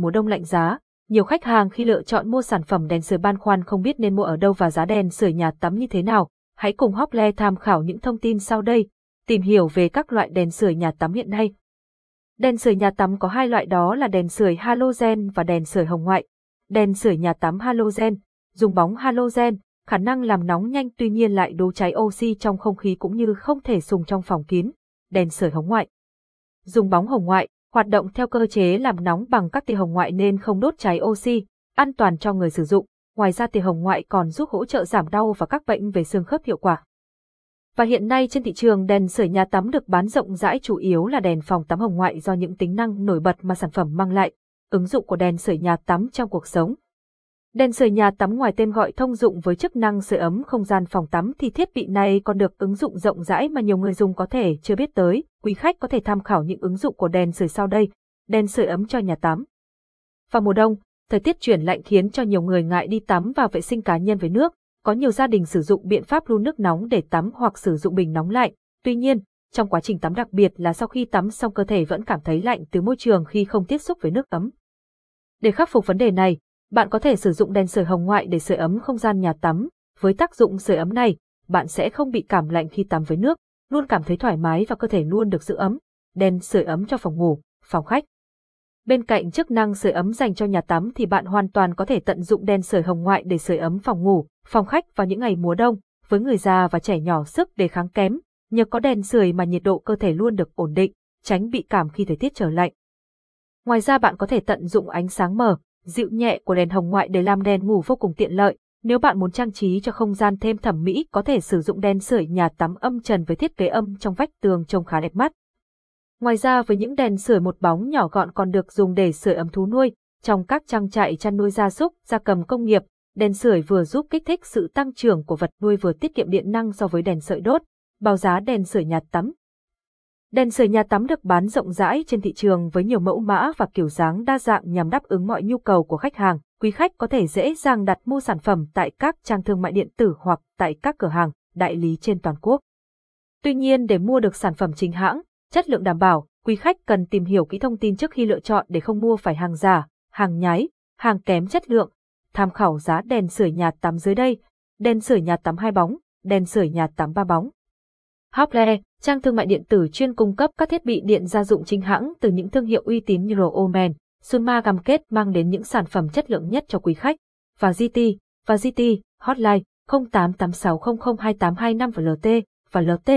mùa đông lạnh giá, nhiều khách hàng khi lựa chọn mua sản phẩm đèn sưởi ban khoan không biết nên mua ở đâu và giá đèn sưởi nhà tắm như thế nào. Hãy cùng Hople tham khảo những thông tin sau đây, tìm hiểu về các loại đèn sưởi nhà tắm hiện nay. Đèn sưởi nhà tắm có hai loại đó là đèn sưởi halogen và đèn sưởi hồng ngoại. Đèn sưởi nhà tắm halogen, dùng bóng halogen, khả năng làm nóng nhanh tuy nhiên lại đố cháy oxy trong không khí cũng như không thể dùng trong phòng kín. Đèn sưởi hồng ngoại. Dùng bóng hồng ngoại, hoạt động theo cơ chế làm nóng bằng các tia hồng ngoại nên không đốt cháy oxy, an toàn cho người sử dụng. Ngoài ra tia hồng ngoại còn giúp hỗ trợ giảm đau và các bệnh về xương khớp hiệu quả. Và hiện nay trên thị trường đèn sưởi nhà tắm được bán rộng rãi chủ yếu là đèn phòng tắm hồng ngoại do những tính năng nổi bật mà sản phẩm mang lại, ứng dụng của đèn sưởi nhà tắm trong cuộc sống. Đèn sưởi nhà tắm ngoài tên gọi thông dụng với chức năng sưởi ấm không gian phòng tắm thì thiết bị này còn được ứng dụng rộng rãi mà nhiều người dùng có thể chưa biết tới. Quý khách có thể tham khảo những ứng dụng của đèn sưởi sau đây. Đèn sưởi ấm cho nhà tắm. Vào mùa đông, thời tiết chuyển lạnh khiến cho nhiều người ngại đi tắm và vệ sinh cá nhân với nước. Có nhiều gia đình sử dụng biện pháp lu nước nóng để tắm hoặc sử dụng bình nóng lạnh. Tuy nhiên, trong quá trình tắm đặc biệt là sau khi tắm xong cơ thể vẫn cảm thấy lạnh từ môi trường khi không tiếp xúc với nước ấm. Để khắc phục vấn đề này, bạn có thể sử dụng đèn sưởi hồng ngoại để sưởi ấm không gian nhà tắm. Với tác dụng sưởi ấm này, bạn sẽ không bị cảm lạnh khi tắm với nước, luôn cảm thấy thoải mái và cơ thể luôn được giữ ấm. Đèn sưởi ấm cho phòng ngủ, phòng khách. Bên cạnh chức năng sưởi ấm dành cho nhà tắm thì bạn hoàn toàn có thể tận dụng đèn sưởi hồng ngoại để sưởi ấm phòng ngủ, phòng khách vào những ngày mùa đông. Với người già và trẻ nhỏ sức đề kháng kém, nhờ có đèn sưởi mà nhiệt độ cơ thể luôn được ổn định, tránh bị cảm khi thời tiết trở lạnh. Ngoài ra bạn có thể tận dụng ánh sáng mờ, dịu nhẹ của đèn hồng ngoại để làm đèn ngủ vô cùng tiện lợi. Nếu bạn muốn trang trí cho không gian thêm thẩm mỹ có thể sử dụng đèn sưởi nhà tắm âm trần với thiết kế âm trong vách tường trông khá đẹp mắt. Ngoài ra với những đèn sưởi một bóng nhỏ gọn còn được dùng để sưởi ấm thú nuôi, trong các trang trại chăn nuôi gia súc, gia cầm công nghiệp, đèn sưởi vừa giúp kích thích sự tăng trưởng của vật nuôi vừa tiết kiệm điện năng so với đèn sợi đốt. Báo giá đèn sưởi nhà tắm Đèn sưởi nhà tắm được bán rộng rãi trên thị trường với nhiều mẫu mã và kiểu dáng đa dạng nhằm đáp ứng mọi nhu cầu của khách hàng. Quý khách có thể dễ dàng đặt mua sản phẩm tại các trang thương mại điện tử hoặc tại các cửa hàng, đại lý trên toàn quốc. Tuy nhiên để mua được sản phẩm chính hãng, chất lượng đảm bảo, quý khách cần tìm hiểu kỹ thông tin trước khi lựa chọn để không mua phải hàng giả, hàng nhái, hàng kém chất lượng. Tham khảo giá đèn sưởi nhà tắm dưới đây. Đèn sưởi nhà tắm hai bóng, đèn sưởi nhà tắm ba bóng. Hople, trang thương mại điện tử chuyên cung cấp các thiết bị điện gia dụng chính hãng từ những thương hiệu uy tín như Roman, Sunma cam kết mang đến những sản phẩm chất lượng nhất cho quý khách. Và GT, và GT, hotline 0886002825 và LT, và LT